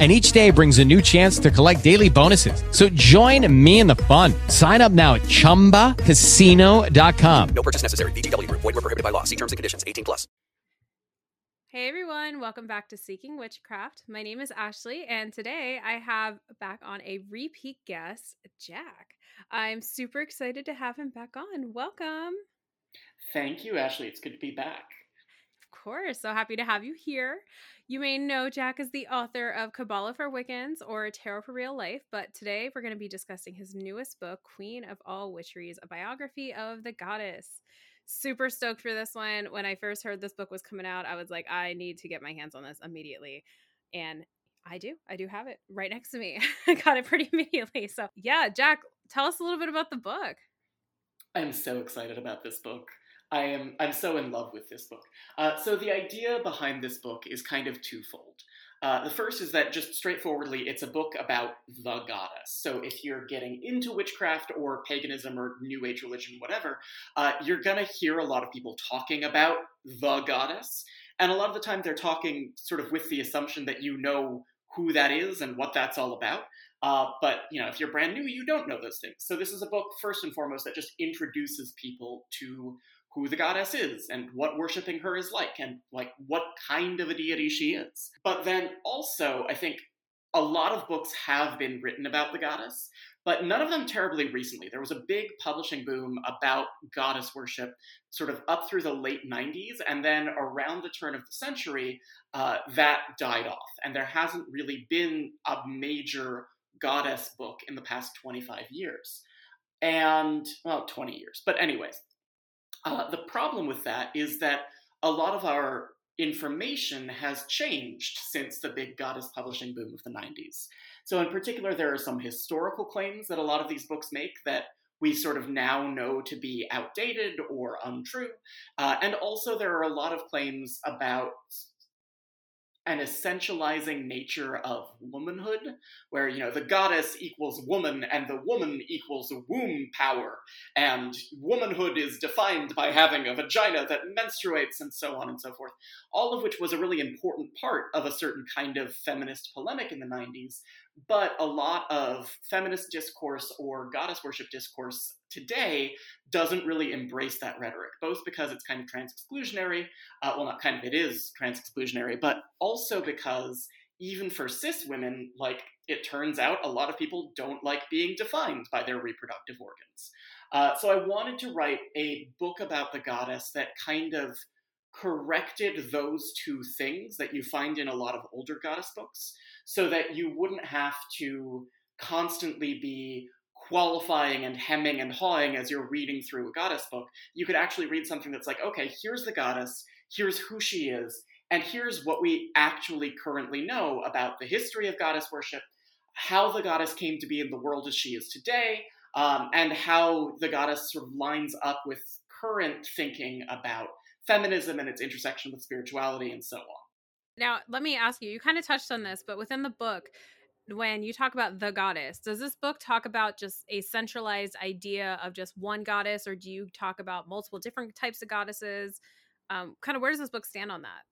And each day brings a new chance to collect daily bonuses. So join me in the fun. Sign up now at chumbacasino.com. No purchase necessary. VGW Group. Void were prohibited by law. See terms and conditions. 18 plus. Hey everyone, welcome back to Seeking Witchcraft. My name is Ashley, and today I have back on a repeat guest, Jack. I'm super excited to have him back on. Welcome. Thank you, Ashley. It's good to be back. Of course, so happy to have you here. You may know Jack is the author of Kabbalah for Wiccans or Tarot for Real Life, but today we're going to be discussing his newest book, Queen of All Witcheries, a biography of the goddess. Super stoked for this one. When I first heard this book was coming out, I was like, I need to get my hands on this immediately. And I do. I do have it right next to me. I got it pretty immediately. So, yeah, Jack, tell us a little bit about the book. I'm so excited about this book. I am I'm so in love with this book. Uh, so the idea behind this book is kind of twofold. Uh, the first is that just straightforwardly, it's a book about the goddess. So if you're getting into witchcraft or paganism or New Age religion, whatever, uh, you're gonna hear a lot of people talking about the goddess, and a lot of the time they're talking sort of with the assumption that you know who that is and what that's all about. Uh, but you know, if you're brand new, you don't know those things. So this is a book first and foremost that just introduces people to who the goddess is and what worshiping her is like and like what kind of a deity she is. But then also, I think a lot of books have been written about the goddess, but none of them terribly recently. There was a big publishing boom about goddess worship sort of up through the late 90s, and then around the turn of the century, uh, that died off. And there hasn't really been a major goddess book in the past 25 years. And, well, 20 years. But, anyways, uh, the problem with that is that a lot of our information has changed since the big goddess publishing boom of the 90s. So, in particular, there are some historical claims that a lot of these books make that we sort of now know to be outdated or untrue. Uh, and also, there are a lot of claims about an essentializing nature of womanhood, where, you know, the goddess equals woman and the woman equals womb power, and womanhood is defined by having a vagina that menstruates, and so on and so forth. All of which was a really important part of a certain kind of feminist polemic in the 90s, but a lot of feminist discourse or goddess worship discourse today doesn't really embrace that rhetoric, both because it's kind of trans exclusionary, uh, well, not kind of, it is trans exclusionary, but also because even for cis women, like it turns out a lot of people don't like being defined by their reproductive organs. Uh, so I wanted to write a book about the goddess that kind of corrected those two things that you find in a lot of older goddess books so that you wouldn't have to constantly be qualifying and hemming and hawing as you're reading through a goddess book. You could actually read something that's like, okay, here's the goddess, here's who she is, and here's what we actually currently know about the history of goddess worship, how the goddess came to be in the world as she is today, um, and how the goddess sort of lines up with current thinking about feminism and its intersection with spirituality and so on. Now, let me ask you, you kind of touched on this, but within the book, when you talk about the goddess, does this book talk about just a centralized idea of just one goddess, or do you talk about multiple different types of goddesses? Um, kind of where does this book stand on that?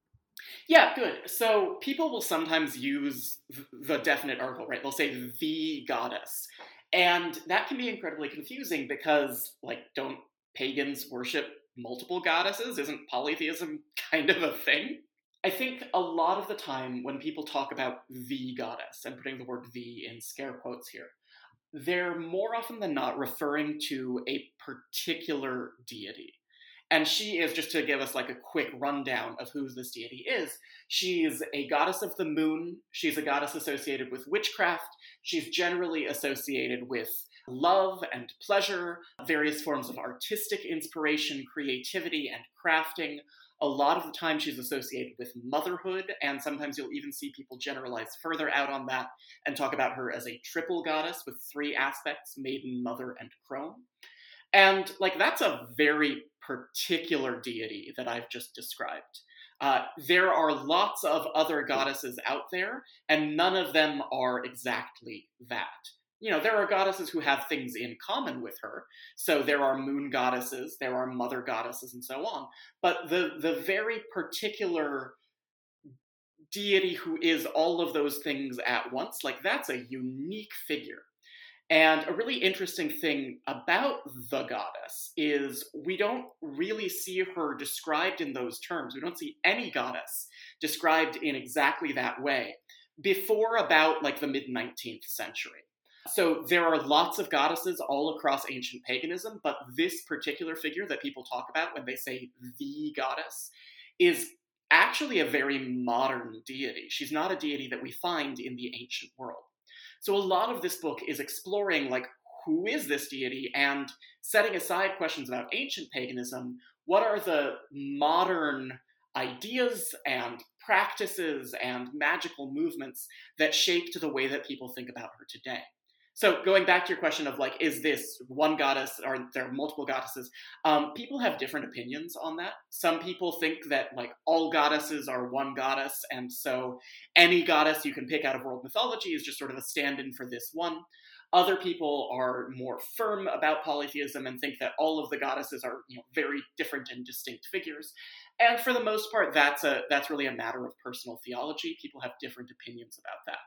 Yeah, good. So people will sometimes use the definite article, right? They'll say the goddess. And that can be incredibly confusing because, like, don't pagans worship multiple goddesses? Isn't polytheism kind of a thing? I think a lot of the time when people talk about the goddess, and putting the word the in scare quotes here, they're more often than not referring to a particular deity. And she is, just to give us like a quick rundown of who this deity is, she's a goddess of the moon. She's a goddess associated with witchcraft. She's generally associated with love and pleasure, various forms of artistic inspiration, creativity, and crafting. A lot of the time, she's associated with motherhood, and sometimes you'll even see people generalize further out on that and talk about her as a triple goddess with three aspects maiden, mother, and crone. And like that's a very particular deity that I've just described. Uh, there are lots of other goddesses out there, and none of them are exactly that. You know, there are goddesses who have things in common with her. So there are moon goddesses, there are mother goddesses, and so on. But the the very particular deity who is all of those things at once, like that's a unique figure. And a really interesting thing about the goddess is we don't really see her described in those terms. We don't see any goddess described in exactly that way before about like the mid 19th century. So there are lots of goddesses all across ancient paganism, but this particular figure that people talk about when they say the goddess is actually a very modern deity. She's not a deity that we find in the ancient world. So a lot of this book is exploring like who is this deity and setting aside questions about ancient paganism, what are the modern ideas and practices and magical movements that shaped the way that people think about her today. So going back to your question of like, is this one goddess or there are multiple goddesses? Um, people have different opinions on that. Some people think that like all goddesses are one goddess, and so any goddess you can pick out of world mythology is just sort of a stand-in for this one. Other people are more firm about polytheism and think that all of the goddesses are you know very different and distinct figures. And for the most part, that's a that's really a matter of personal theology. People have different opinions about that.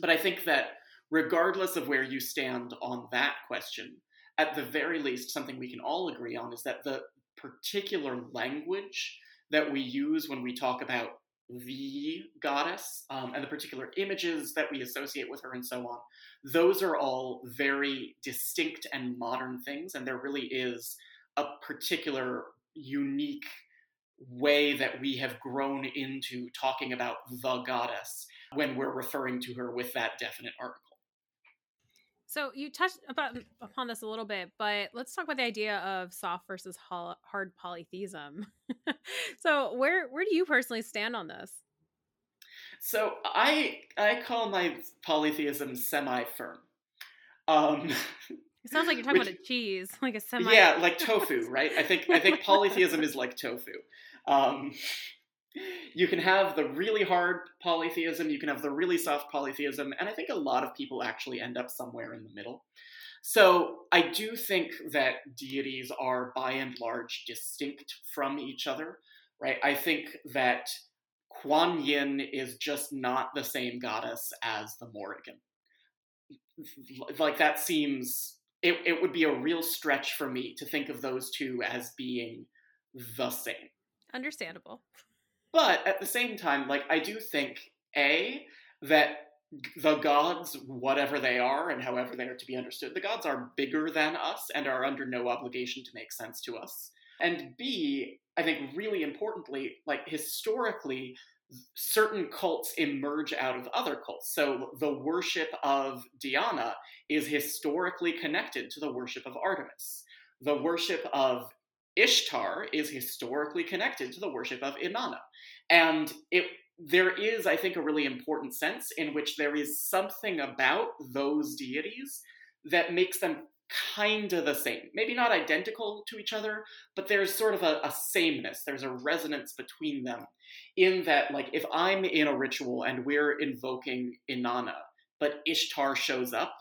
But I think that regardless of where you stand on that question, at the very least, something we can all agree on is that the particular language that we use when we talk about the goddess um, and the particular images that we associate with her and so on, those are all very distinct and modern things. And there really is a particular unique way that we have grown into talking about the goddess when we're referring to her with that definite article. So you touched about upon this a little bit, but let's talk about the idea of soft versus hard polytheism. so where where do you personally stand on this? So I I call my polytheism semi firm. Um, it sounds like you're talking which, about a cheese, like a semi. Yeah, like tofu, right? I think I think polytheism is like tofu. Um, you can have the really hard polytheism, you can have the really soft polytheism, and I think a lot of people actually end up somewhere in the middle. So I do think that deities are by and large distinct from each other, right? I think that Kuan Yin is just not the same goddess as the Morrigan. Like that seems it, it would be a real stretch for me to think of those two as being the same. Understandable. But at the same time, like I do think a that the gods, whatever they are and however they are to be understood, the gods are bigger than us and are under no obligation to make sense to us. And B, I think really importantly, like historically, certain cults emerge out of other cults. So the worship of Diana is historically connected to the worship of Artemis. The worship of Ishtar is historically connected to the worship of Inanna. And it there is, I think, a really important sense in which there is something about those deities that makes them kind of the same. Maybe not identical to each other, but there's sort of a, a, sameness. There's a resonance between them in that, like, if I'm in a ritual and we're invoking Inanna, but Ishtar shows up,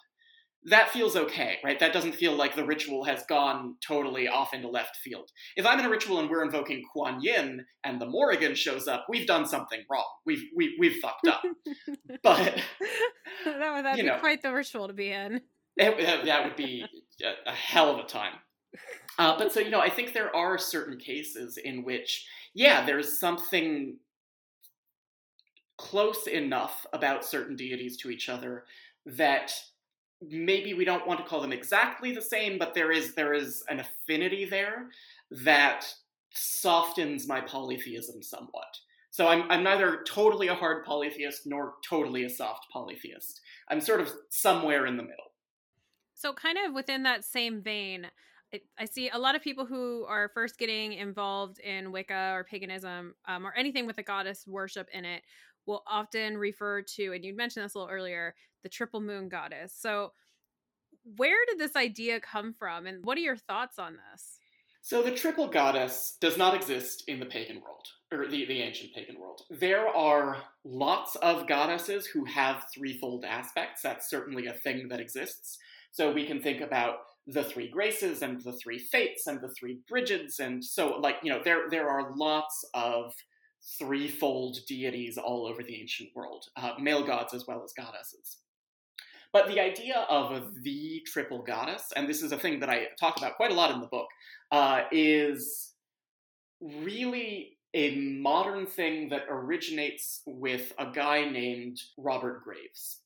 that feels okay, right? That doesn't feel like the ritual has gone totally off into left field. If I'm in a ritual and we're invoking Kuan Yin and the Morrigan shows up, we've done something wrong. We've we, we've fucked up. but that would that'd be know, quite the ritual to be in. It, that would be a, a, hell of a time. Uh, but so you know, I think there are certain cases in which, yeah, there's something close enough about certain deities to each other that maybe we don't want to call them exactly the same, but there is there is an affinity there that softens my polytheism somewhat. So I'm I'm neither totally a hard polytheist nor totally a soft polytheist. I'm sort of somewhere in the middle. So kind of within that same vein, I see a lot of people who are first getting involved in Wicca or paganism um, or anything with a goddess worship in it will often refer to, and you mentioned this a little earlier, the triple moon goddess. So, where did this idea come from, and what are your thoughts on this? So the triple goddess does not exist in the pagan world, or the, the ancient pagan world. There are lots of goddesses who have threefold aspects. That's certainly a thing that exists. So we can think about the three graces and the three fates and the three Brigids and so like you know there there are lots of threefold deities all over the ancient world, uh, male gods as well as goddesses. But the idea of the triple goddess, and this is a thing that I talk about quite a lot in the book, uh, is really a modern thing that originates with a guy named Robert Graves.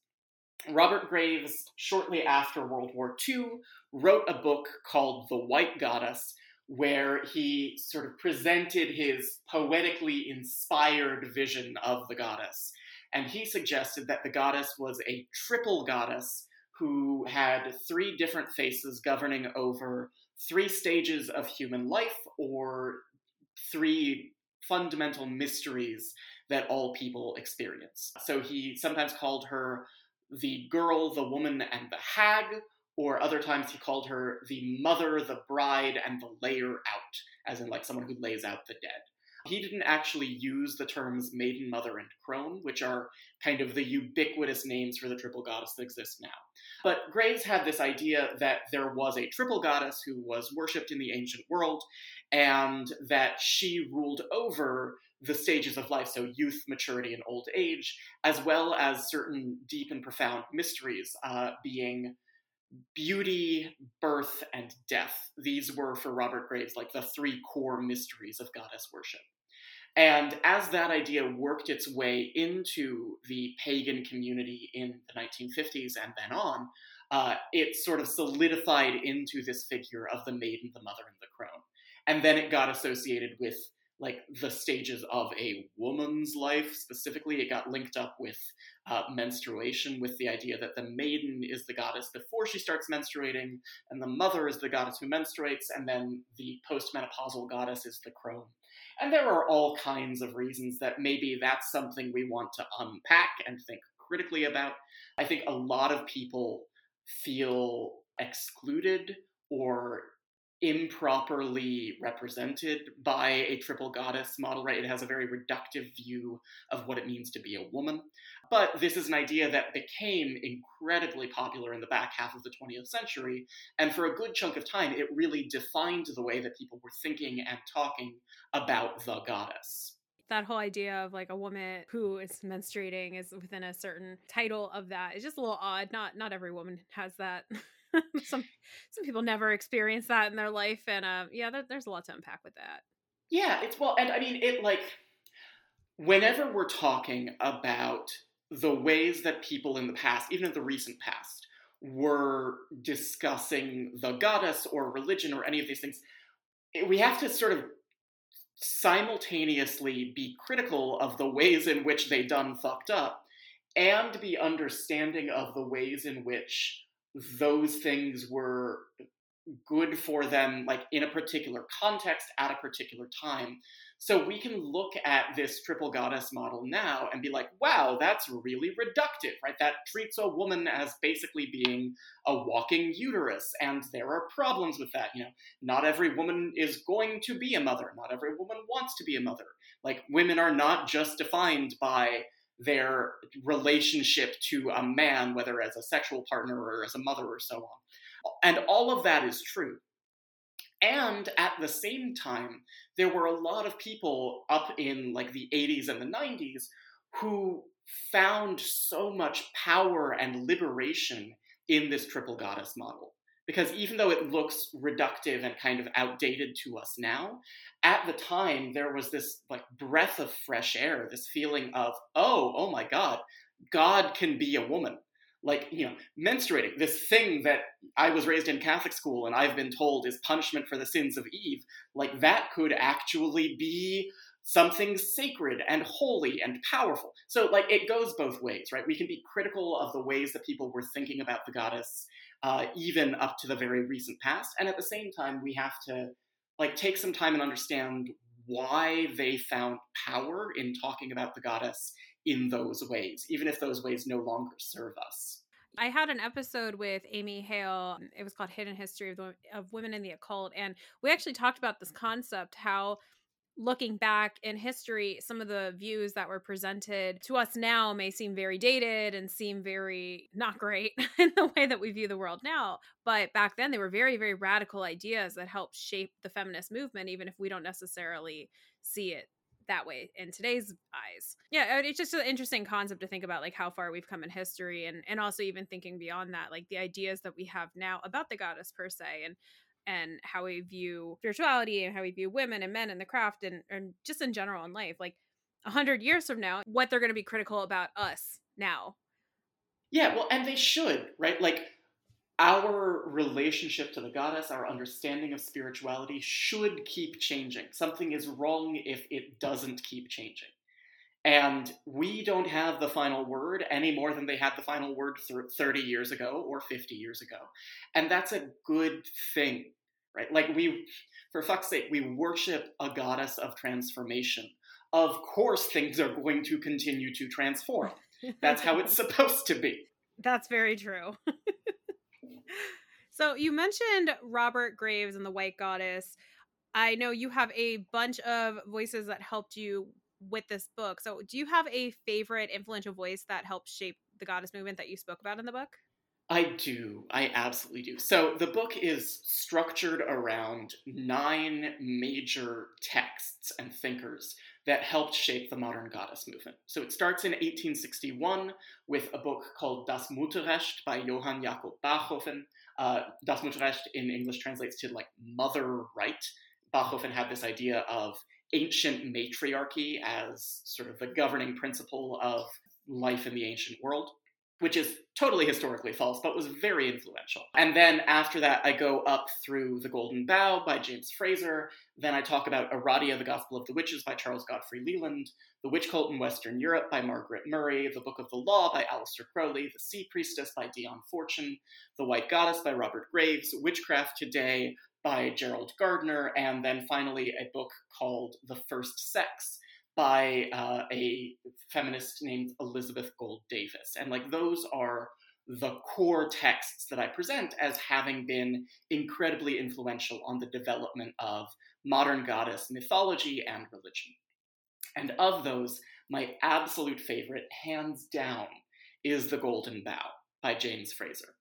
Robert Graves, shortly after World War II, wrote a book called The White Goddess, where he sort of presented his poetically inspired vision of the goddess. And he suggested that the goddess was a triple goddess who had three different faces governing over three stages of human life or three fundamental mysteries that all people experience. So he sometimes called her the girl, the woman, and the hag, or other times he called her the mother, the bride, and the layer out, as in like someone who lays out the dead. He didn't actually use the terms maiden, mother, and crone, which are kind of the ubiquitous names for the triple goddess that exists now. But Graves had this idea that there was a triple goddess who was worshipped in the ancient world, and that she ruled over the stages of life, so youth, maturity, and old age, as well as certain deep and profound mysteries, uh, being beauty, birth, and death. These were for Robert Graves like the three core mysteries of goddess worship. And as that idea worked its way into the pagan community in the 1950s and then on, uh, it sort of solidified into this figure of the maiden, the mother, and the crone. And then it got associated with like the stages of a woman's life specifically. It got linked up with uh, menstruation with the idea that the maiden is the goddess before she starts menstruating and the mother is the goddess who menstruates and then the postmenopausal goddess is the crone. And there are all kinds of reasons that maybe that's something we want to unpack and think critically about. I think a lot of people feel excluded or improperly represented by a triple goddess model, right? It has a very reductive view of what it means to be a woman. But this is an idea that became incredibly popular in the back half of the 20th century. And for a good chunk of time, it really defined the way that people were thinking and talking about the goddess that whole idea of like a woman who is menstruating is within a certain title of that is just a little odd. Not not every woman has that. some some people never experience that in their life, and uh, yeah, there, there's a lot to unpack with that. Yeah, it's well, and I mean, it like whenever we're talking about the ways that people in the past, even in the recent past, were discussing the goddess or religion or any of these things, we have to sort of simultaneously be critical of the ways in which they done fucked up and be understanding of the ways in which those things were good for them like in a particular context at a particular time. So we can look at this triple goddess model now and be like wow that's really reductive right? That treats a woman as basically being a walking uterus and there are problems with that you know? Not every woman is going to be a mother. Not every woman wants to be a mother. Like women are not just defined by their relationship to a man, whether as a sexual partner or as a mother or so on. And all of that is true. And at the same time, there were a lot of people up in like the 80s and the 90s who found so much power and liberation in this triple goddess model because even though it looks reductive and kind of outdated to us now at the time there was this like breath of fresh air this feeling of oh oh my god god can be a woman. Like you know menstruating this thing that i was raised in catholic school and i've been told is punishment for the sins of eve like that could actually be something sacred and holy and powerful. So like it goes both ways right? We can be critical of the ways that people were thinking about the goddess uh, even up to the very recent past. And at the same time, we have to like take some time and understand why they found power in talking about the goddess in those ways, even if those ways no longer serve us. I had an episode with Amy Hale. It was called Hidden History of, the, of Women in the Occult. And we actually talked about this concept how looking back in history, some of the views that were presented to us now may seem very dated and seem very not great in the way that we view the world now. But back then, they were very, very radical ideas that helped shape the feminist movement, even if we don't necessarily see it that way in today's eyes. Yeah, it's just an interesting concept to think about like how far we've come in history and and also even thinking beyond that like the ideas that we have now about the goddess per se and and how we view spirituality and how we view women and men and the craft and, and just in general in life like a hundred years from now what they're going to be critical about us now. Yeah well and they should right? Like our relationship to the goddess our understanding of spirituality should keep changing. Something is wrong if it doesn't keep changing and we don't have the final word any more than they had the final word 30 years ago or 50 years ago. And that's a good thing right? Like we, for fuck's sake, we worship a goddess of transformation. Of course, things are going to continue to transform. That's how it's supposed to be. That's very true. so you mentioned Robert Graves and the White Goddess. I know you have a bunch of voices that helped you with this book. So do you have a favorite influential voice that helped shape the goddess movement that you spoke about in the book? I do. I absolutely do. So the book is structured around nine major texts and thinkers that helped shape the modern goddess movement. So it starts in 1861 with a book called Das Mutterrecht by Johann Jakob Bachofen. Uh, das Mutterrecht in English translates to like mother right. Bachofen had this idea of ancient matriarchy as sort of the governing principle of life in the ancient world which is totally historically false, but was very influential. And then after that, I go up through The Golden Bough by James Frazer. Then I talk about Aradia, The Gospel of the Witches by Charles Godfrey Leland, The Witch Cult in Western Europe by Margaret Murray, The Book of the Law by Aleister Crowley, The Sea Priestess by Dion Fortune, The White Goddess by Robert Graves, Witchcraft Today by Gerald Gardner, and then finally a book called The First Sex by uh, a feminist named Elizabeth Gould Davis. And like those are the core texts that I present as having been incredibly influential on the development of modern goddess mythology and religion. And of those, my absolute favorite, hands down, is The Golden Bough by James Frazer.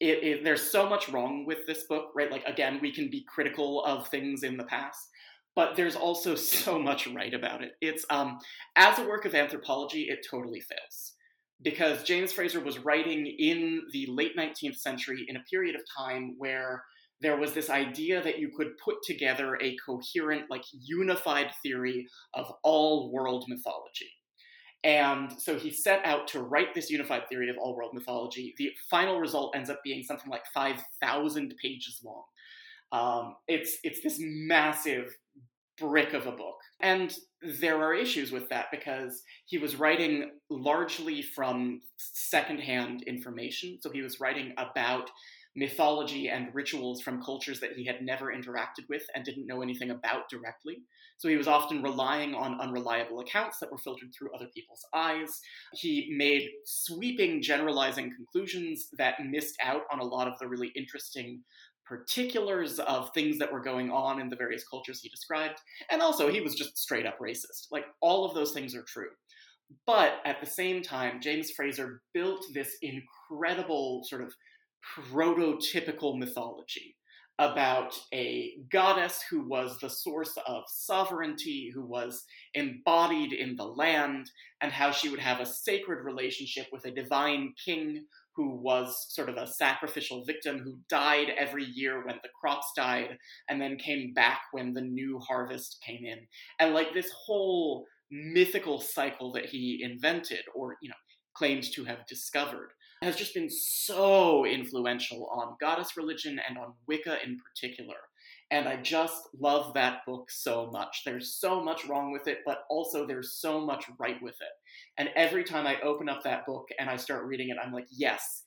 It, it, there's so much wrong with this book, right? Like, again, we can be critical of things in the past, but there's also so much right about it. It's um, as a work of anthropology, it totally fails because James Frazer was writing in the late 19th century in a period of time where there was this idea that you could put together a coherent, like unified theory of all world mythology. And so he set out to write this unified theory of all world mythology. The final result ends up being something like 5,000 pages long. Um, it's it's this massive brick of a book. And there are issues with that because he was writing largely from secondhand information. So he was writing about mythology and rituals from cultures that he had never interacted with and didn't know anything about directly. So he was often relying on unreliable accounts that were filtered through other people's eyes. He made sweeping generalizing conclusions that missed out on a lot of the really interesting particulars of things that were going on in the various cultures he described. And also, he was just straight up racist. Like, all of those things are true. But at the same time, James Frazer built this incredible sort of prototypical mythology about a goddess who was the source of sovereignty, who was embodied in the land, and how she would have a sacred relationship with a divine king who was sort of a sacrificial victim who died every year when the crops died and then came back when the new harvest came in. And like this whole mythical cycle that he invented or, you know, claimed to have discovered has just been so influential on goddess religion and on Wicca in particular. And I just love that book so much. There's so much wrong with it, but also there's so much right with it. And every time I open up that book and I start reading it, I'm like, yes,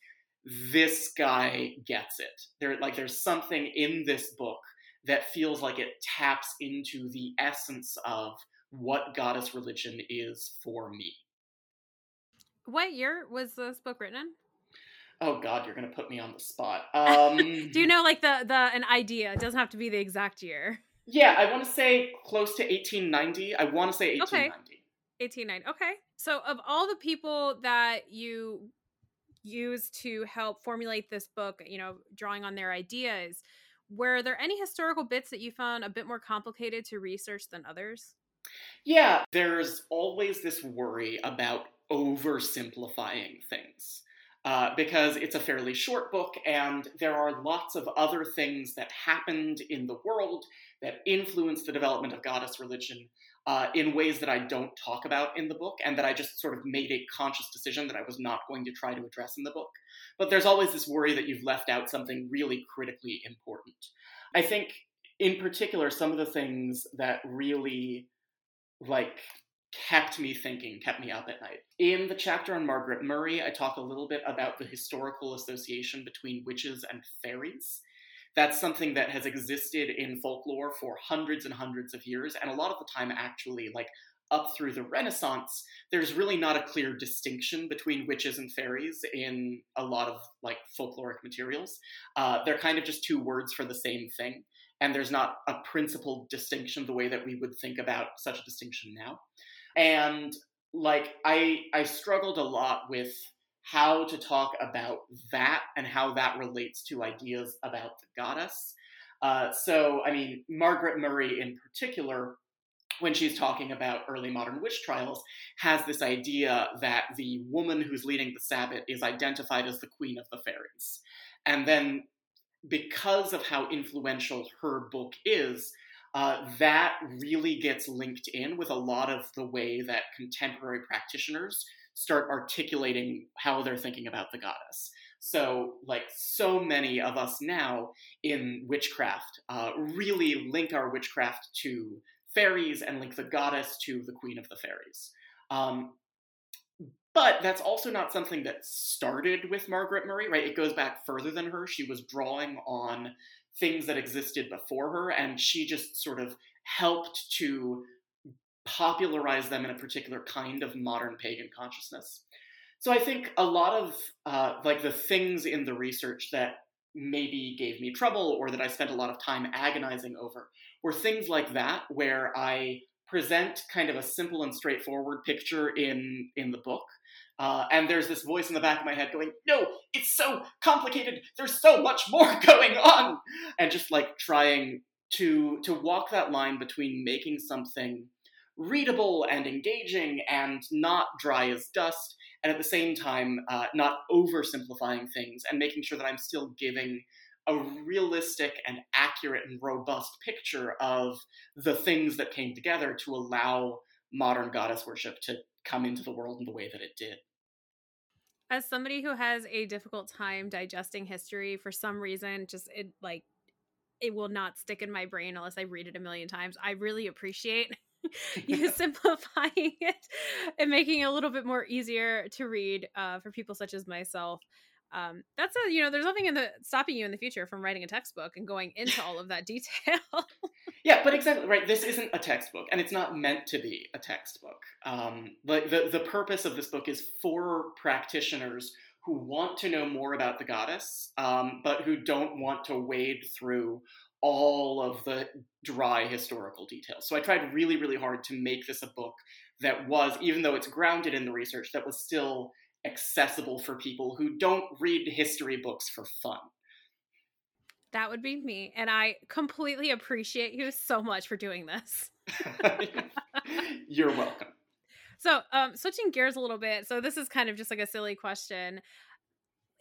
this guy gets it. There, like, there's something in this book that feels like it taps into the essence of what goddess religion is for me. What year was this book written in? Oh God, you're gonna put me on the spot. Um, Do you know like the the an idea? It doesn't have to be the exact year. Yeah, I want to say close to 1890. I want to say 1890. 1890. Okay. So of all the people that you use to help formulate this book, you know, drawing on their ideas, were there any historical bits that you found a bit more complicated to research than others? Yeah, there's always this worry about oversimplifying things. Uh, because it's a fairly short book and there are lots of other things that happened in the world that influenced the development of goddess religion uh, in ways that I don't talk about in the book and that I just sort of made a conscious decision that I was not going to try to address in the book. But there's always this worry that you've left out something really critically important. I think, in particular, some of the things that really like kept me thinking, kept me up at night. In the chapter on Margaret Murray, I talk a little bit about the historical association between witches and fairies. That's something that has existed in folklore for hundreds and hundreds of years, and a lot of the time, actually, like up through the Renaissance, there's really not a clear distinction between witches and fairies in a lot of like folkloric materials. Uh, they're kind of just two words for the same thing, and there's not a principled distinction the way that we would think about such a distinction now and like i i struggled a lot with how to talk about that and how that relates to ideas about the goddess. Uh, so i mean margaret murray in particular when she's talking about early modern witch trials has this idea that the woman who's leading the sabbat is identified as the queen of the fairies. And then because of how influential her book is uh, that really gets linked in with a lot of the way that contemporary practitioners start articulating how they're thinking about the goddess. So, like so many of us now in witchcraft, uh, really link our witchcraft to fairies and link the goddess to the queen of the fairies. Um, but that's also not something that started with Margaret Murray, right? It goes back further than her. She was drawing on things that existed before her, and she just sort of helped to popularize them in a particular kind of modern pagan consciousness. So I think a lot of uh, like the things in the research that maybe gave me trouble or that I spent a lot of time agonizing over were things like that, where I present kind of a simple and straightforward picture in in the book uh, and there's this voice in the back of my head going, No, it's so complicated. There's so much more going on. And just like trying to to walk that line between making something readable and engaging and not dry as dust, and at the same time uh, not oversimplifying things and making sure that I'm still giving a realistic and accurate and robust picture of the things that came together to allow modern goddess worship to come into the world in the way that it did. As somebody who has a difficult time digesting history for some reason, just it like it will not stick in my brain unless I read it a million times. I really appreciate you simplifying it and making it a little bit more easier to read uh, for people such as myself um, that's a you know there's nothing in the stopping you in the future from writing a textbook and going into all of that detail. Yeah but exactly right this isn't a textbook and it's not meant to be a textbook. Um, but the, the purpose of this book is for practitioners who want to know more about the goddess um, but who don't want to wade through all of the dry historical details. So i tried really really hard to make this a book that was even though it's grounded in the research that was still accessible for people who don't read history books for fun. That would be me. And I completely appreciate you so much for doing this. You're welcome. So, um, switching gears a little bit. So, this is kind of just like a silly question.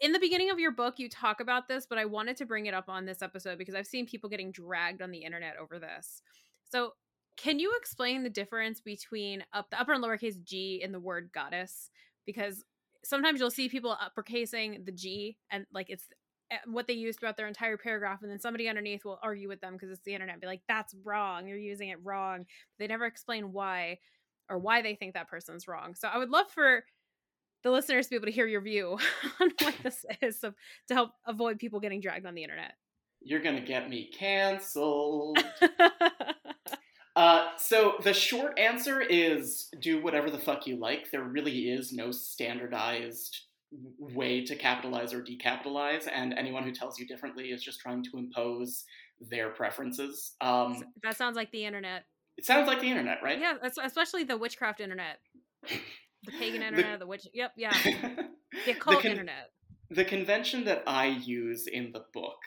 In the beginning of your book, you talk about this, but I wanted to bring it up on this episode because I've seen people getting dragged on the internet over this. So, can you explain the difference between up the upper and lowercase g in the word goddess? Because sometimes you'll see people uppercasing the G and like it's eh, what they use throughout their entire paragraph and then somebody underneath will argue with them because it's the internet be like that's wrong. You're using it wrong. They never explain why or why they think that person's wrong. So i would love for the listeners to be able to hear your view on what this is so, to help avoid people getting dragged on the internet. You're gonna get me canceled Uh, so the short answer is do whatever the fuck you like. There really is no standardized way to capitalize or decapitalize, and anyone who tells you differently is just trying to impose their preferences. Um, that sounds like the internet. It sounds like the internet, right? Yeah, especially the witchcraft internet, the pagan internet, the, the witch. Yep, yeah, the occult the con- internet. The convention that I use in the book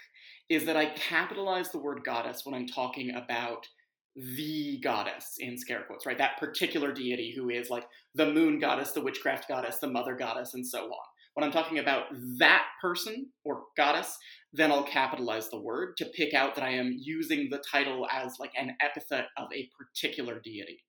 is that I capitalize the word goddess when I'm talking about the goddess in scare quotes, right? That particular deity who is like the moon goddess, the witchcraft goddess, the mother goddess, and so on. When I'm talking about that person or goddess, then I'll capitalize the word to pick out that I am using the title as like an epithet of a particular deity.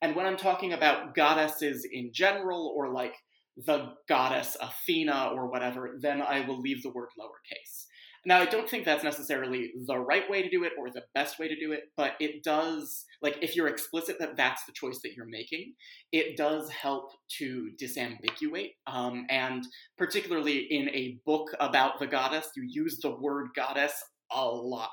And when I'm talking about goddesses in general or like the goddess Athena or whatever, then I will leave the word lowercase. Now, I don't think that's necessarily the right way to do it or the best way to do it, but it does, like, if you're explicit that that's the choice that you're making, it does help to disambiguate. Um, and particularly in a book about the goddess, you use the word goddess a lot.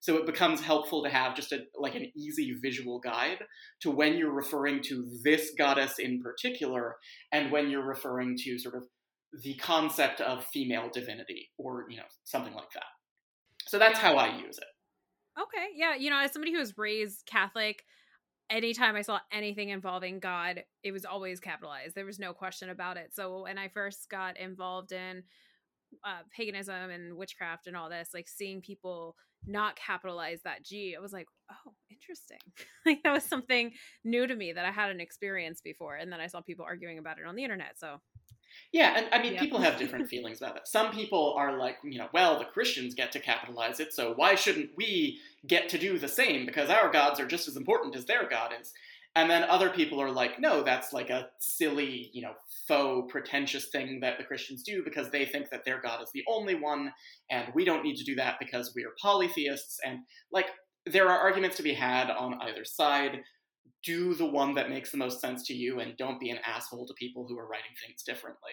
So it becomes helpful to have just a like an easy visual guide to when you're referring to this goddess in particular and when you're referring to sort of the concept of female divinity or you know something like that. So that's how i use it. Okay yeah you know as somebody who was raised catholic anytime i saw anything involving god it was always capitalized. There was no question about it. So when i first got involved in uh, paganism and witchcraft and all this like seeing people not capitalize that g i was like oh interesting. Like that was something new to me that i hadn't experienced before and then i saw people arguing about it on the internet so yeah, and I mean, people have different feelings about it. Some people are like, you know, well, the Christians get to capitalize it, so why shouldn't we get to do the same? Because our gods are just as important as their god is. And then other people are like, no, that's like a silly, you know, faux pretentious thing that the Christians do because they think that their God is the only one, and we don't need to do that because we are polytheists. And like, there are arguments to be had on either side do the one that makes the most sense to you and don't be an asshole to people who are writing things differently.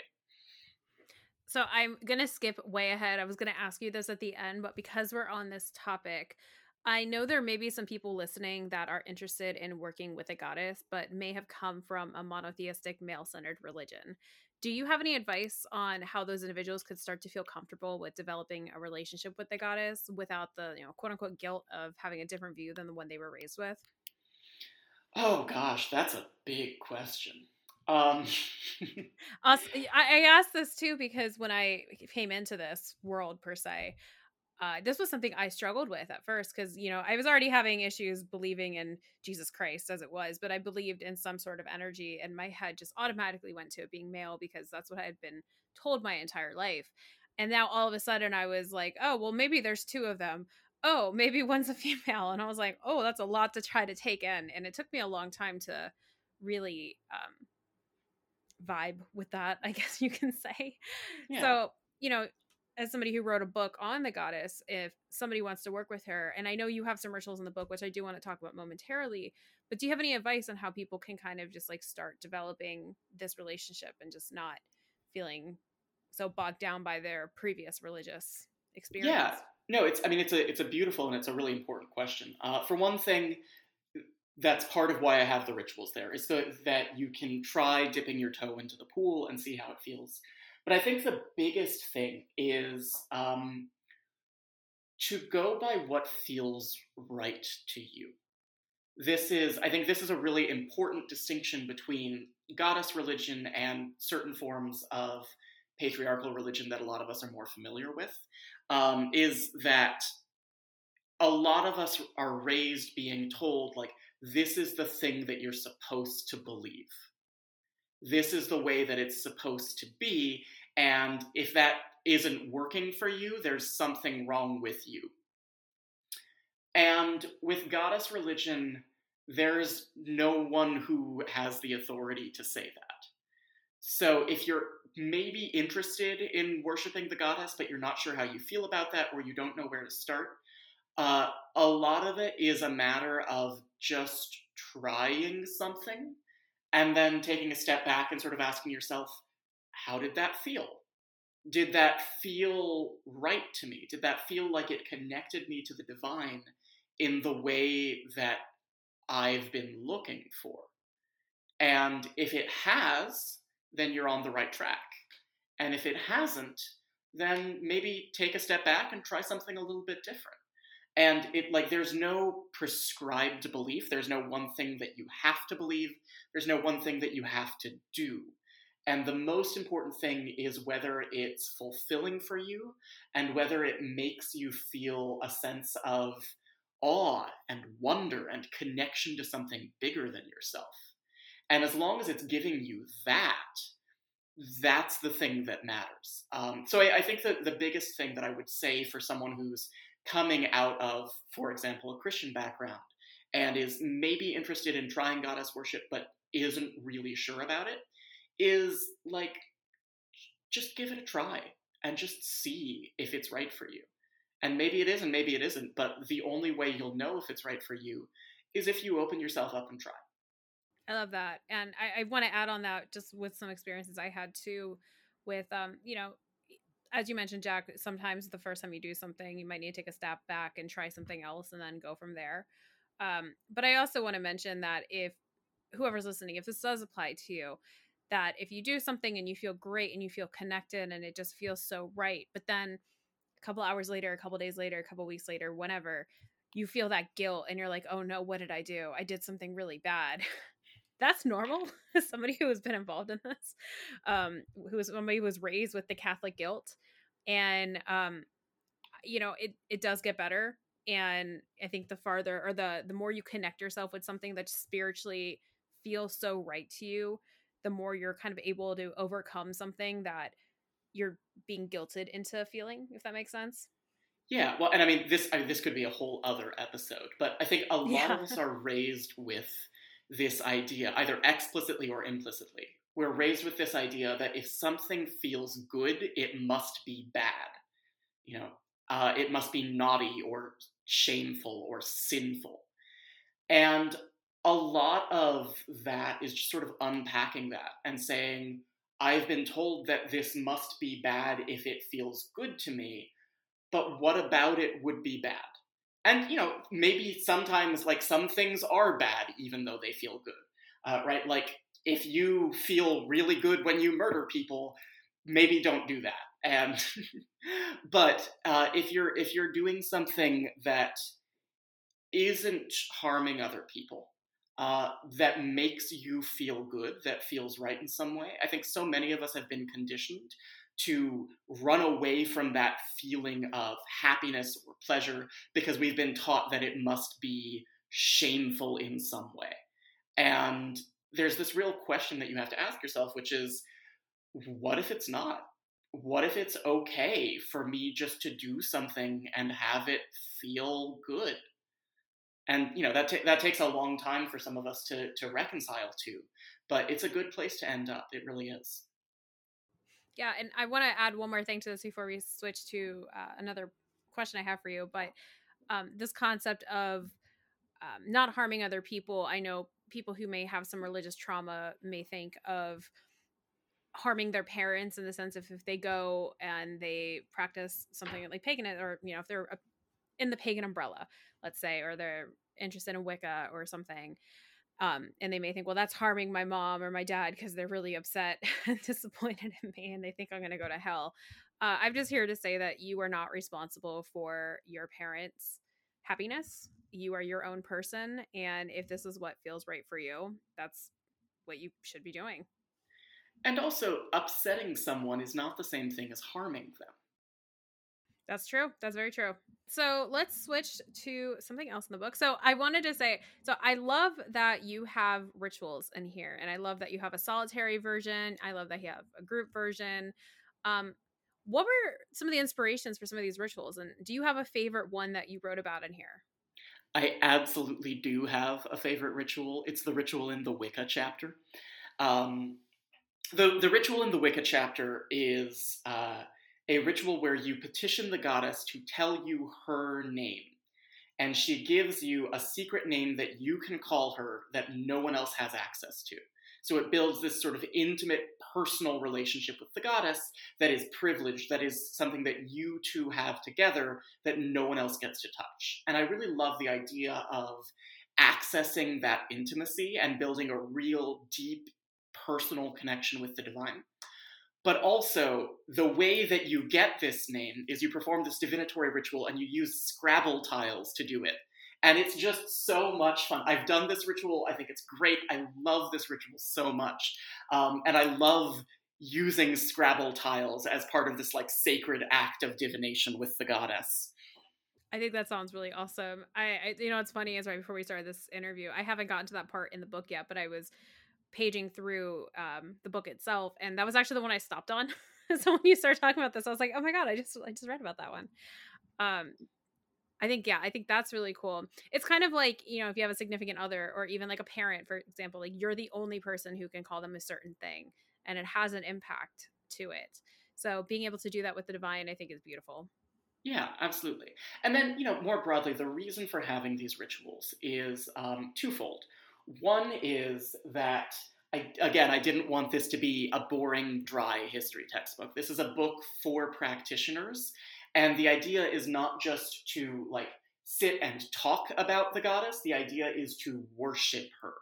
So I'm going to skip way ahead. I was going to ask you this at the end, but because we're on this topic, I know there may be some people listening that are interested in working with a goddess, but may have come from a monotheistic, male centered religion. Do you have any advice on how those individuals could start to feel comfortable with developing a relationship with the goddess without the, you know, quote unquote guilt of having a different view than the one they were raised with? Oh gosh, that's a big question. Um, I asked this too because when I came into this world per se, uh, this was something I struggled with at first because you know I was already having issues believing in Jesus Christ as it was, but I believed in some sort of energy, and my head just automatically went to it being male because that's what I had been told my entire life. And now all of a sudden I was like, oh well, maybe there's two of them oh, maybe one's a female. And I was like, oh, that's a lot to try to take in. And it took me a long time to really um, vibe with that, I guess you can say. Yeah. So, you know, as somebody who wrote a book on the goddess, if somebody wants to work with her, and I know you have some rituals in the book, which I do want to talk about momentarily, but do you have any advice on how people can kind of just like start developing this relationship and just not feeling so bogged down by their previous religious experience? Yeah. No, it's. I mean, it's a it's a beautiful and it's a really important question. Uh, for one thing, that's part of why I have the rituals there. Is so that you can try dipping your toe into the pool and see how it feels. But I think the biggest thing is um, to go by what feels right to you. This is, I think, this is a really important distinction between goddess religion and certain forms of patriarchal religion that a lot of us are more familiar with um, is that a lot of us are raised being told, like, this is the thing that you're supposed to believe. This is the way that it's supposed to be. And if that isn't working for you, there's something wrong with you. And with goddess religion, there's no one who has the authority to say that. So if you're maybe interested in worshiping the goddess, but you're not sure how you feel about that or you don't know where to start, uh, a lot of it is a matter of just trying something and then taking a step back and sort of asking yourself, how did that feel? Did that feel right to me? Did that feel like it connected me to the divine in the way that I've been looking for? And if it has, then you're on the right track. And if it hasn't, then maybe take a step back and try something a little bit different. And it like there's no prescribed belief. There's no one thing that you have to believe. There's no one thing that you have to do. And the most important thing is whether it's fulfilling for you and whether it makes you feel a sense of awe and wonder and connection to something bigger than yourself. And as long as it's giving you that, that's the thing that matters. Um, so I, I think that the biggest thing that I would say for someone who's coming out of, for example, a Christian background and is maybe interested in trying goddess worship but isn't really sure about it is like just give it a try and just see if it's right for you. And maybe it is and maybe it isn't, but the only way you'll know if it's right for you is if you open yourself up and try. I love that. And I, I want to add on that just with some experiences I had too with um, you know, as you mentioned, Jack, sometimes the first time you do something, you might need to take a step back and try something else and then go from there. Um, but I also want to mention that if whoever's listening, if this does apply to you, that if you do something and you feel great and you feel connected and it just feels so right, but then a couple hours later, a couple days later, a couple weeks later, whenever you feel that guilt and you're like, oh no, what did I do? I did something really bad. That's normal. somebody who has been involved in this, um, who was somebody who was raised with the Catholic guilt, and um, you know, it it does get better. And I think the farther or the the more you connect yourself with something that spiritually feels so right to you, the more you're kind of able to overcome something that you're being guilted into feeling if that makes sense yeah well and i mean this I mean, this could be a whole other episode but i think a lot yeah. of us are raised with this idea either explicitly or implicitly. We're raised with this idea that if something feels good it must be bad. You know uh, it must be naughty or shameful or sinful. And a lot of that is just sort of unpacking that and saying, I've been told that this must be bad if it feels good to me, but what about it would be bad? And, you know, maybe sometimes, like, some things are bad even though they feel good, uh, right? Like, if you feel really good when you murder people, maybe don't do that. And, but uh, if you're if you're doing something that isn't harming other people, uh, that makes you feel good, that feels right in some way. I think so many of us have been conditioned to run away from that feeling of happiness or pleasure because we've been taught that it must be shameful in some way. And there's this real question that you have to ask yourself, which is what if it's not? What if it's okay for me just to do something and have it feel good? And you know that ta- that takes a long time for some of us to to reconcile to but it's a good place to end up. It really is. Yeah and i want to add one more thing to this before we switch to uh, another question i have for you but um, this concept of um, not harming other people. I know people who may have some religious trauma may think of harming their parents in the sense of if they go and they practice something like pagan or you know if they're in the pagan umbrella let's say or they're interested in Wicca or something. Um, and they may think, well, that's harming my mom or my dad because they're really upset and disappointed in me and they think I'm going to go to hell. Uh, I'm just here to say that you are not responsible for your parents' happiness. You are your own person. And if this is what feels right for you, that's what you should be doing. And also, upsetting someone is not the same thing as harming them. That's true. That's very true. So let's switch to something else in the book. So I wanted to say, so I love that you have rituals in here, and I love that you have a solitary version. I love that you have a group version. Um, what were some of the inspirations for some of these rituals, and do you have a favorite one that you wrote about in here? I absolutely do have a favorite ritual. It's the ritual in the Wicca chapter. Um, the the ritual in the Wicca chapter is. Uh, a ritual where you petition the goddess to tell you her name. And she gives you a secret name that you can call her that no one else has access to. So it builds this sort of intimate, personal relationship with the goddess that is privileged, that is something that you two have together that no one else gets to touch. And I really love the idea of accessing that intimacy and building a real, deep, personal connection with the divine. But also the way that you get this name is you perform this divinatory ritual and you use Scrabble tiles to do it. And it's just so much fun. I've done this ritual. I think it's great. I love this ritual so much. Um, and I love using Scrabble tiles as part of this like sacred act of divination with the goddess. I think that sounds really awesome. I, I you know, what's funny is right before we started this interview, I haven't gotten to that part in the book yet, but I was paging through um, the book itself, and that was actually the one I stopped on. so when you started talking about this, I was like, oh my god, I just I just read about that one. Um, I think yeah, I think that's really cool. It's kind of like you know if you have a significant other or even like a parent, for example, like you're the only person who can call them a certain thing, and it has an impact to it. So being able to do that with the divine, I think, is beautiful. Yeah, absolutely. And then, you know, more broadly, the reason for having these rituals is um, twofold. One is that, I, again, I didn't want this to be a boring, dry history textbook. This is a book for practitioners, and the idea is not just to like sit and talk about the goddess. The idea is to worship her.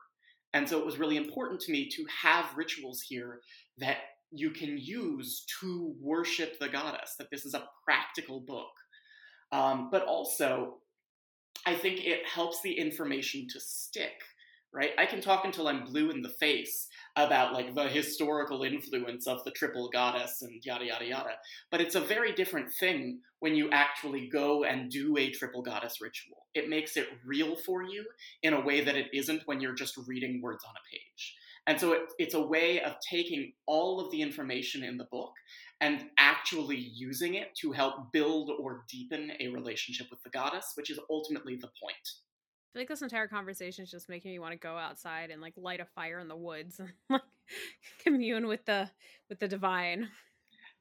And so it was really important to me to have rituals here that you can use to worship the goddess, that this is a practical book. Um, but also, I think it helps the information to stick, right? I can talk until I'm blue in the face about like the historical influence of the triple goddess and yada yada yada. But it's a very different thing when you actually go and do a triple goddess ritual. It makes it real for you in a way that it isn't when you're just reading words on a page. And so it, it's a way of taking all of the information in the book and actually using it to help build or deepen a relationship with the goddess, which is ultimately the point. I feel like this entire conversation is just making me want to go outside and like light a fire in the woods and like commune with the with the divine.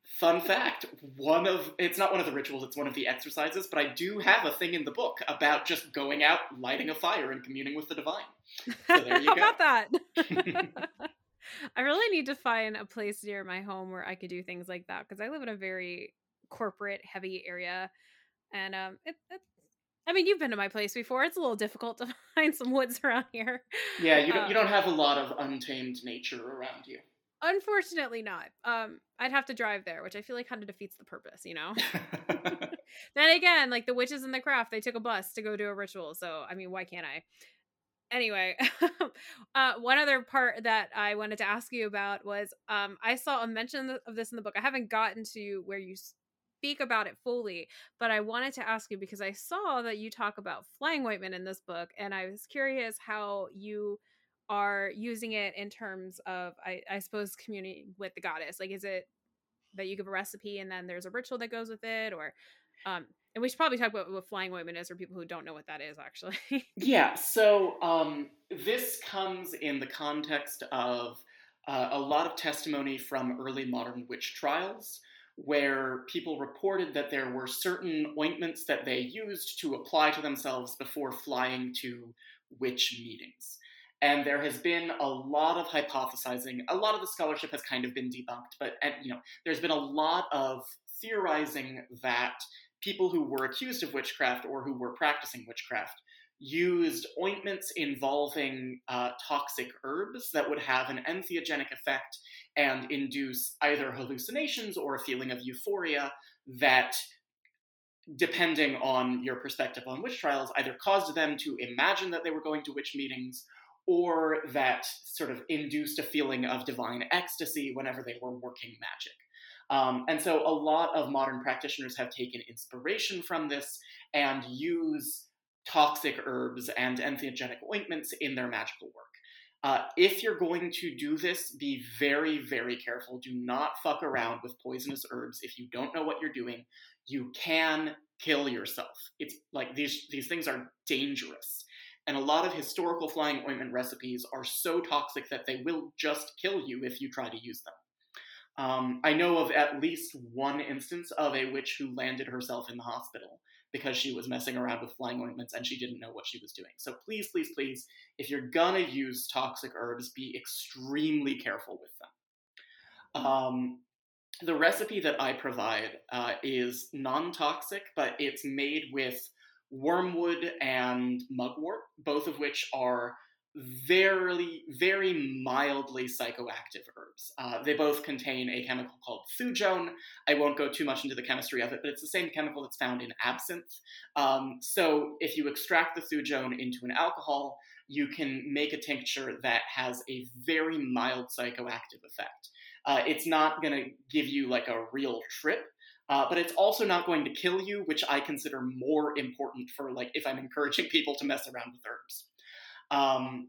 Fun fact, one of it's not one of the rituals, it's one of the exercises, but I do have a thing in the book about just going out, lighting a fire and communing with the divine. So there you How go. about that? I really need to find a place near my home where I could do things like that because I live in a very corporate heavy area and um it, it I mean, you've been to my place before. It's a little difficult to find some woods around here. Yeah, you don't, Um, you don't have a lot of untamed nature around you. Unfortunately, not. Um, I'd have to drive there, which I feel like kind of defeats the purpose, you know. then again, like the witches in the craft, they took a bus to go do a ritual. So, I mean, why can't I? Anyway, uh, one other part that I wanted to ask you about was um, I saw a mention of this in the book. I haven't gotten to where you speak about it fully, but I wanted to ask you because I saw that you talk about flying ointment in this book, and I was curious how you are using it in terms of, I, I suppose, communing with the goddess. Like, is it that you give a recipe and then there's a ritual that goes with it, or um, and we should probably talk about what flying ointment is for people who don't know what that is actually. Yeah, so um, this comes in the context of uh, a lot of testimony from early modern witch trials, where people reported that there were certain ointments that they used to apply to themselves before flying to witch meetings. And there has been a lot of hypothesizing. A lot of the scholarship has kind of been debunked, but you know, there's been a lot of theorizing that people who were accused of witchcraft or who were practicing witchcraft used ointments involving uh, toxic herbs that would have an entheogenic effect and induce either hallucinations or a feeling of euphoria that, depending on your perspective on witch trials, either caused them to imagine that they were going to witch meetings or that sort of induced a feeling of divine ecstasy whenever they were working magic. Um, and so a lot of modern practitioners have taken inspiration from this and use toxic herbs and entheogenic ointments in their magical work. Uh, if you're going to do this, be very, very careful. Do not fuck around with poisonous herbs if you don't know what you're doing. You can kill yourself. It's like these these things are dangerous. And a lot of historical flying ointment recipes are so toxic that they will just kill you if you try to use them. Um, I know of at least one instance of a witch who landed herself in the hospital because she was messing around with flying ointments and she didn't know what she was doing. So please, please, please, if you're gonna use toxic herbs, be extremely careful with them. Um, the recipe that I provide uh, is non toxic, but it's made with wormwood and mugwort, both of which are very, very mildly psychoactive herbs. Uh, they both contain a chemical called thujone. I won't go too much into the chemistry of it, but it's the same chemical that's found in absinthe. Um, so if you extract the thujone into an alcohol, you can make a tincture that has a very mild psychoactive effect. Uh, it's not going to give you like a real trip, uh, but it's also not going to kill you, which I consider more important for like if I'm encouraging people to mess around with herbs. Um,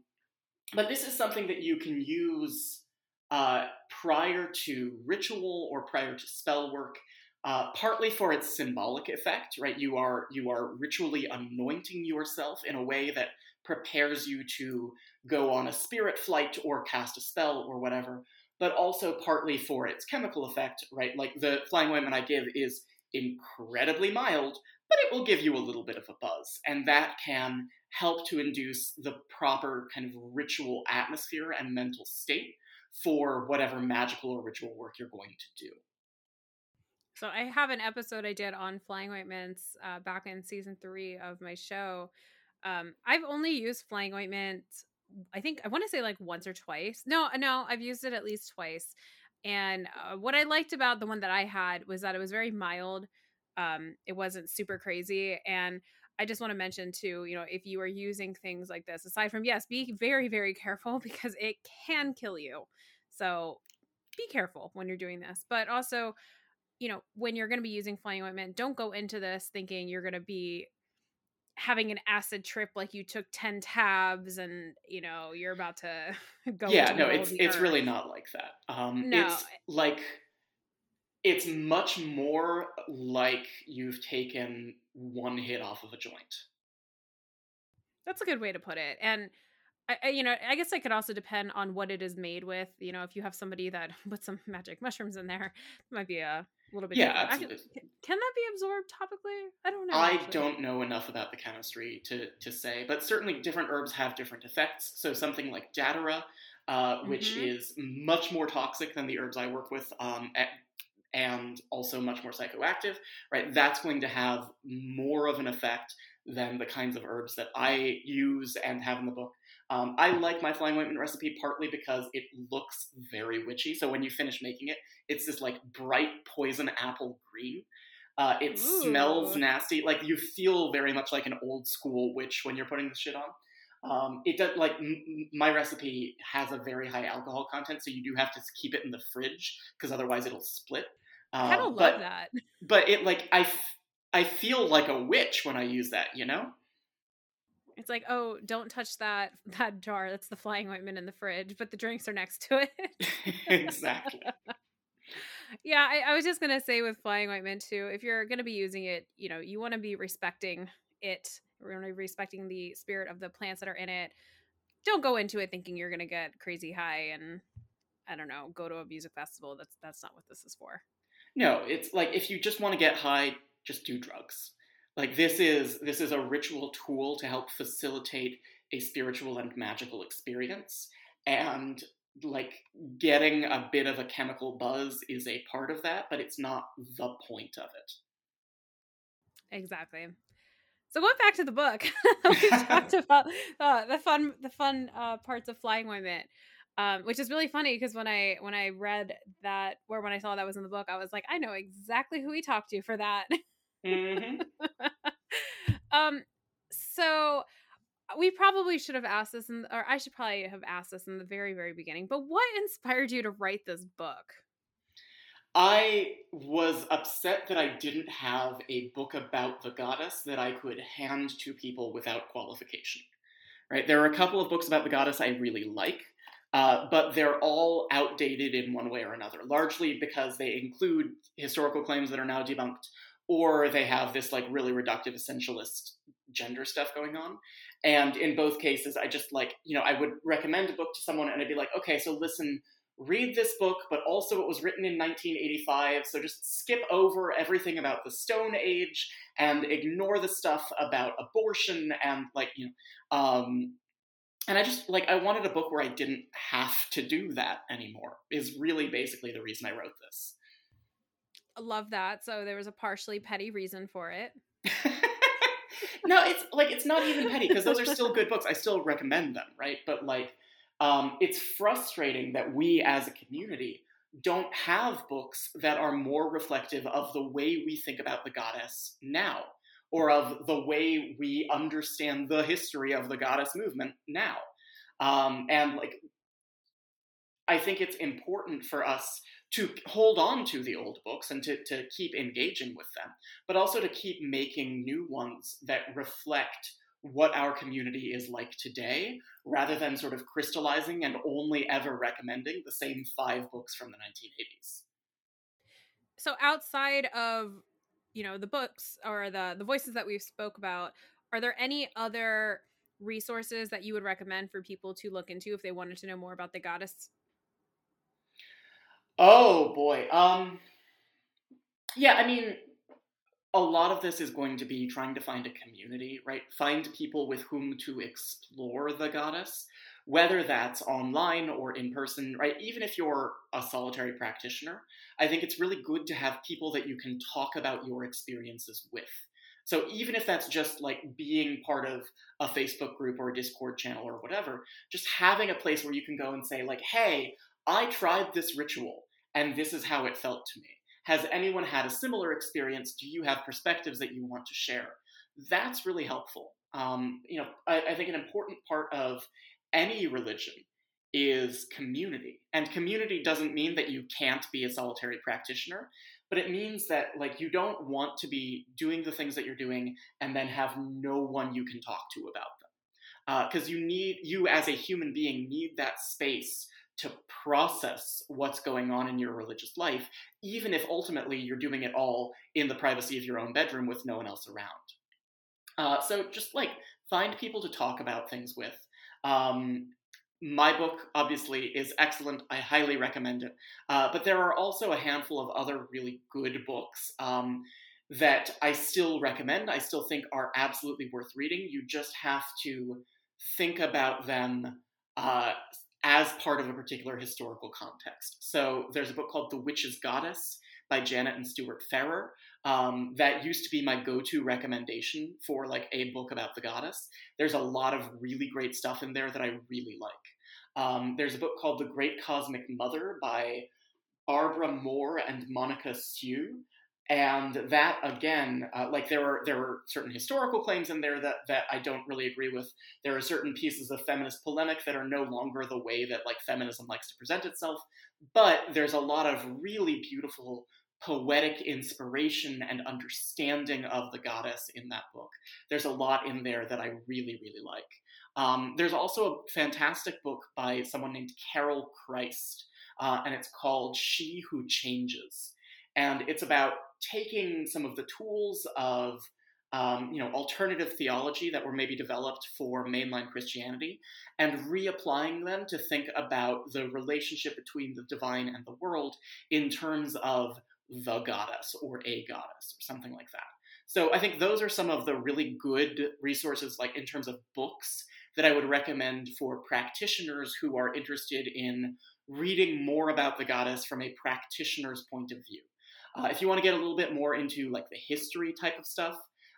but this is something that you can use uh, prior to ritual or prior to spell work, uh, partly for its symbolic effect. Right, you are you are ritually anointing yourself in a way that prepares you to go on a spirit flight or cast a spell or whatever. But also partly for its chemical effect. Right, like the flying ointment I give is incredibly mild, but it will give you a little bit of a buzz, and that can help to induce the proper kind of ritual atmosphere and mental state for whatever magical or ritual work you're going to do. So I have an episode I did on flying ointments uh, back in season three of my show. Um, I've only used flying ointment. I think I want to say like once or twice. No, no, I've used it at least twice. And uh, what I liked about the one that I had was that it was very mild. Um, it wasn't super crazy, and I just want to mention too, you know, if you are using things like this, aside from yes, be very, very careful because it can kill you. So be careful when you're doing this. But also, you know, when you're going to be using flying ointment, don't go into this thinking you're going to be having an acid trip like you took 10 tabs and you know you're about to go yeah no it's it's earth. really not like that um no. it's like it's much more like you've taken one hit off of a joint. That's a good way to put it. And I, I, you know, I guess it could also depend on what it is made with. You know, if you have somebody that put some magic mushrooms in there, it might be a little bit. Yeah, absolutely. Can, can, that be absorbed topically? I don't know. I actually. don't know enough about the chemistry to to say, but certainly different herbs have different effects. So something like Datura, uh, which mm-hmm. is much more toxic than the herbs I work with, um, at, and also much more psychoactive, right? That's going to have more of an effect than the kinds of herbs that I use and have in the book. Um, I like my flying ointment recipe partly because it looks very witchy. So when you finish making it, it's this like bright poison apple green. Uh, it Ooh. smells nasty. Like you feel very much like an old school witch when you're putting this shit on. Um, it does like m- my recipe has a very high alcohol content, so you do have to keep it in the fridge because otherwise it'll split. I kind of uh, love that. But it like I, f- I feel like a witch when I use that. You know. It's like, oh, don't touch that that jar. That's the flying ointment in the fridge, but the drinks are next to it. exactly. yeah, I, I was just gonna say with flying ointment too. If you're gonna be using it, you know, you want to be respecting it. We're going to be respecting the spirit of the plants that are in it. Don't go into it thinking you're gonna get crazy high and I don't know, go to a music festival. That's that's not what this is for. No, it's like if you just want to get high, just do drugs. Like this is this is a ritual tool to help facilitate a spiritual and magical experience. And like getting a bit of a chemical buzz is a part of that, but it's not the point of it. Exactly. So going back to the book, we talked about uh, the fun the fun uh, parts of flying ointment um, which is really funny because when I when I read that or when I saw that was in the book, I was like, I know exactly who he talked to for that. Mm-hmm. um, so we probably should have asked this, in, or I should probably have asked this in the very very beginning. But what inspired you to write this book? I was upset that I didn't have a book about the goddess that I could hand to people without qualification. Right, there are a couple of books about the goddess I really like. Uh, but they're all outdated in one way or another, largely because they include historical claims that are now debunked, or they have this like really reductive essentialist gender stuff going on. And in both cases, I just like, you know, I would recommend a book to someone and I'd be like, okay, so listen, read this book, but also it was written in 1985, so just skip over everything about the Stone Age and ignore the stuff about abortion and like, you know, um, and I just like I wanted a book where I didn't have to do that anymore. Is really basically the reason I wrote this. I love that. So there was a partially petty reason for it. no, it's like it's not even petty because those are still good books. I still recommend them, right? But like, um, it's frustrating that we as a community don't have books that are more reflective of the way we think about the goddess now, or of the way we understand the history of the goddess movement now. Um, and like, I think it's important for us to hold on to the old books and to, to keep engaging with them, but also to keep making new ones that reflect what our community is like today rather than sort of crystallizing and only ever recommending the same five books from the 1980s. So outside of you know the books or the the voices that we've spoke about, are there any other resources that you would recommend for people to look into if they wanted to know more about the goddess Oh boy. Um yeah, I mean a lot of this is going to be trying to find a community, right? Find people with whom to explore the goddess, whether that's online or in person, right? Even if you're a solitary practitioner, I think it's really good to have people that you can talk about your experiences with. So even if that's just like being part of a Facebook group or a Discord channel or whatever, just having a place where you can go and say like, "Hey, I tried this ritual and this is how it felt to me. Has anyone had a similar experience? Do you have perspectives that you want to share? That's really helpful. Um, you know, I, I think an important part of any religion is community. And community doesn't mean that you can't be a solitary practitioner, but it means that like you don't want to be doing the things that you're doing and then have no one you can talk to about them. Because uh, you need, you as a human being need that space to process what's going on in your religious life, even if ultimately you're doing it all in the privacy of your own bedroom with no one else around. Uh, so just like find people to talk about things with. Um, my book obviously is excellent. I highly recommend it. Uh, but there are also a handful of other really good books um, that I still recommend. I still think are absolutely worth reading. You just have to think about them uh, as part of a particular historical context. So there's a book called The Witch's Goddess by Janet and Stuart Farrar. Um, that used to be my go-to recommendation for like a book about the goddess. There's a lot of really great stuff in there that I really like. Um, there's a book called The Great Cosmic Mother by Barbara Mor and Monica Sjöö. and that again uh, like there are there were certain historical claims in there that that I don't really agree with there are certain pieces of feminist polemic that are no longer the way that like feminism likes to present itself but there's a lot of really beautiful poetic inspiration and understanding of the goddess in that book. There's a lot in there that I really really like. Um, there's also a fantastic book by someone named Carol Christ uh, and it's called She Who Changes. And it's about taking some of the tools of um, you know alternative theology that were maybe developed for mainline Christianity and reapplying them to think about the relationship between the divine and the world in terms of the goddess or a goddess or something like that. So I think those are some of the really good resources, like in terms of books, that I would recommend for practitioners who are interested in reading more about the goddess from a practitioner's point of view. Uh, if you want to get a little bit more into like the history type of stuff,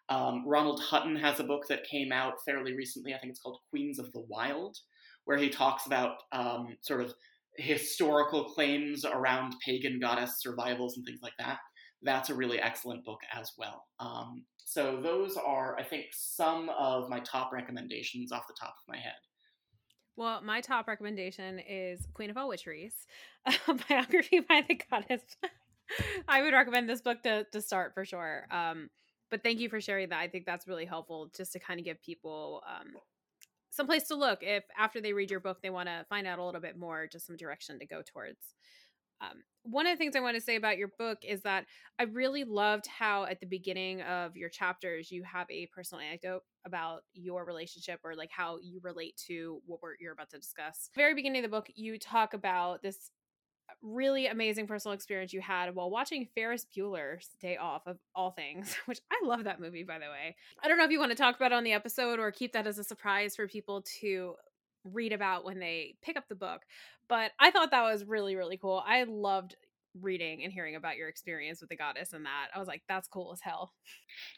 um, Ronald Hutton has a book that came out fairly recently. I think it's called Queens of the Wild, where he talks about um, sort of historical claims around pagan goddess survivals and things like that. That's a really excellent book as well. Um, so those are, I think, some of my top recommendations off the top of my head. Well, my top recommendation is Queen of All Witcheries, a biography by the goddess I would recommend this book to to start for sure. Um, but thank you for sharing that. I think that's really helpful just to kind of give people um, some place to look if after they read your book they want to find out a little bit more, just some direction to go towards. Um, one of the things I want to say about your book is that I really loved how at the beginning of your chapters you have a personal anecdote about your relationship or like how you relate to what you're about to discuss. Very beginning of the book, you talk about this really amazing personal experience you had while watching Ferris Bueller's Day Off of all things, which I love that movie by the way. I don't know if you want to talk about it on the episode or keep that as a surprise for people to read about when they pick up the book, but I thought that was really really cool. I loved reading and hearing about your experience with the goddess and that. I was like, that's cool as hell.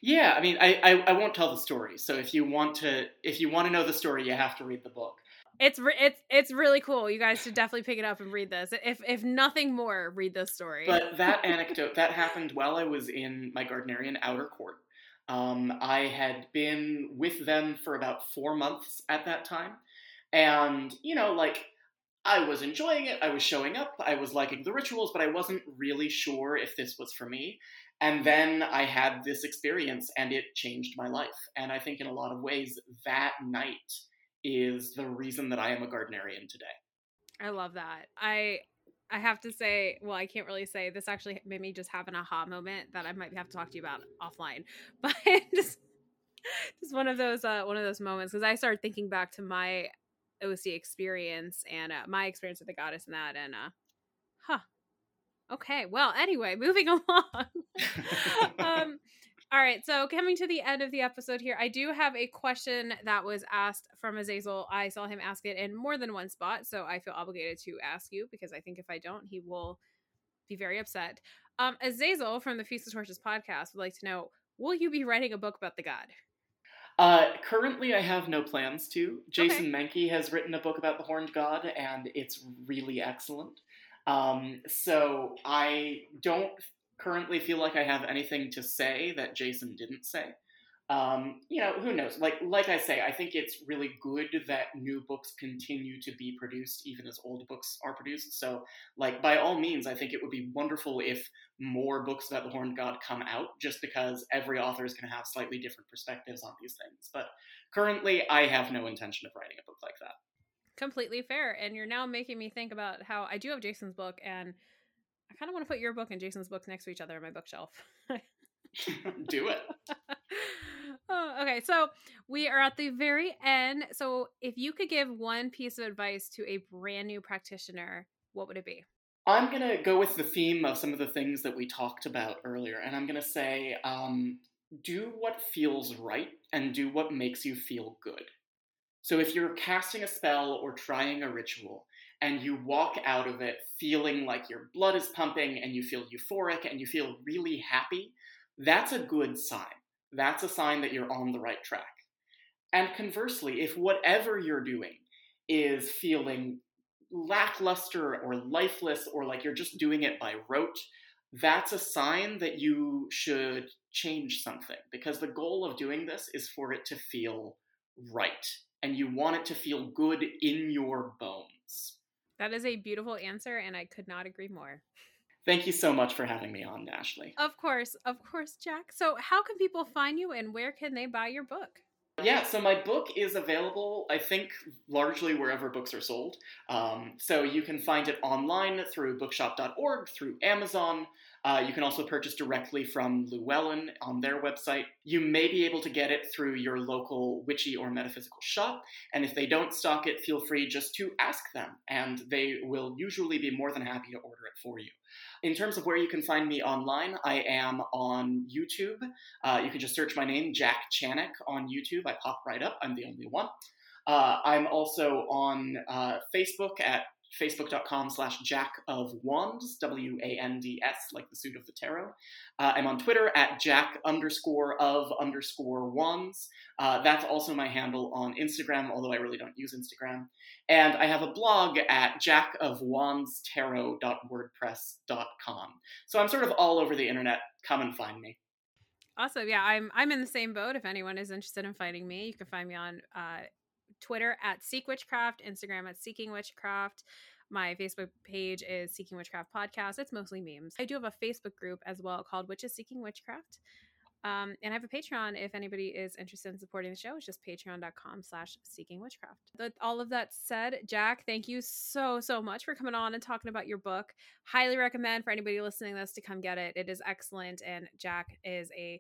Yeah, I mean, I, I, I won't tell the story. So if you want to if you want to know the story, you have to read the book. It's it's it's really cool. You guys should definitely pick it up and read this. If if nothing more, read this story. But that anecdote that happened while I was in my Gardnerian outer court. Um, I had been with them for about four months at that time, and you know, like I was enjoying it. I was showing up. I was liking the rituals, but I wasn't really sure if this was for me. And then I had this experience, and it changed my life. And I think in a lot of ways, that night is the reason that I am a Gardnerian today. I love that. I I have to say, well, I can't really say this actually made me just have an aha moment that I might have to talk to you about offline. But just just one of those uh one of those moments because I started thinking back to my OC experience and uh, my experience with the goddess and that and uh huh. Okay. Well, anyway, moving along. um all right, so coming to the end of the episode here, I do have a question that was asked from Azazel. I saw him ask it in more than one spot, so I feel obligated to ask you because I think if I don't, he will be very upset. Um, Azazel from the Feast of Torches podcast would like to know: Will you be writing a book about the god? Uh, currently, I have no plans to. Jason okay. Mankey has written a book about the Horned God, and it's really excellent. Um, so I don't currently feel like I have anything to say that Jason didn't say. Um, you know, who knows? Like, like I say, I think it's really good that new books continue to be produced, even as old books are produced. So, like, by all means, I think it would be wonderful if more books about the Horned God come out, just because every author is going to have slightly different perspectives on these things. But currently, I have no intention of writing a book like that. Completely fair. And you're now making me think about how I do have Jason's book and I kind of want to put your book and Jason's book next to each other on my bookshelf. Do it. oh, okay, so we are at the very end. So, if you could give one piece of advice to a brand new practitioner, what would it be? I'm going to go with the theme of some of the things that we talked about earlier. And I'm going to say um, do what feels right and do what makes you feel good. So, if you're casting a spell or trying a ritual, and you walk out of it feeling like your blood is pumping and you feel euphoric and you feel really happy, that's a good sign. That's a sign that you're on the right track. And conversely, if whatever you're doing is feeling lackluster or lifeless or like you're just doing it by rote, that's a sign that you should change something because the goal of doing this is for it to feel right and you want it to feel good in your bones. That is a beautiful answer, and I could not agree more. Thank you so much for having me on, Ashley. Of course, of course, Jack. So, how can people find you and where can they buy your book? Yeah, so my book is available, I think, largely wherever books are sold. Um, so you can find it online through bookshop.org, through Amazon. Uh, you can also purchase directly from Llewellyn on their website. You may be able to get it through your local witchy or metaphysical shop. And if they don't stock it, feel free just to ask them, and they will usually be more than happy to order it for you. In terms of where you can find me online, I am on YouTube. Uh, you can just search my name, Jack Chanek, on YouTube. I pop right up. I'm the only one. Uh, I'm also on uh, Facebook at facebook.com slash jack of wands w-a-n-d-s like the suit of the tarot. Uh, i'm on twitter at jack underscore of underscore wands. Uh, that's also my handle on instagram although i really don't use instagram. And i have a blog at jackofwandstarot.wordpress.com so i'm sort of all over the internet. Come and find me. Awesome. Yeah i'm i'm in the same boat. If anyone is interested in finding me you can find me on uh, Twitter at Seek Witchcraft, Instagram at Seeking Witchcraft. My Facebook page is Seeking Witchcraft Podcast. It's mostly memes. I do have a Facebook group as well called Witches Seeking Witchcraft. Um, and I have a Patreon if anybody is interested in supporting the show. It's just patreon.com slash seeking witchcraft. But all of that said, Jack, thank you so, so much for coming on and talking about your book. Highly recommend for anybody listening to this to come get it. It is excellent. And Jack is a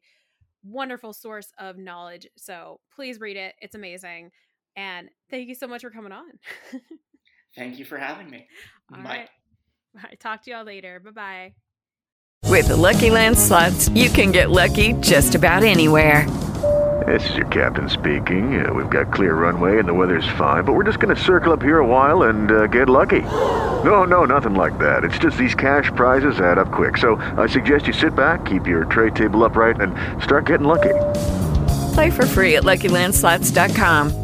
wonderful source of knowledge. So please read it. It's amazing. And thank you so much for coming on. thank you for having me. All Bye. Right. All right. Talk to y'all later. Bye bye. With the Lucky Land slots, you can get lucky just about anywhere. This is your captain speaking. Uh, we've got clear runway and the weather's fine, but we're just going to circle up here a while and uh, get lucky. No, no, nothing like that. It's just these cash prizes add up quick. So I suggest you sit back, keep your tray table upright, and start getting lucky. Play for free at LuckyLandSlots.com.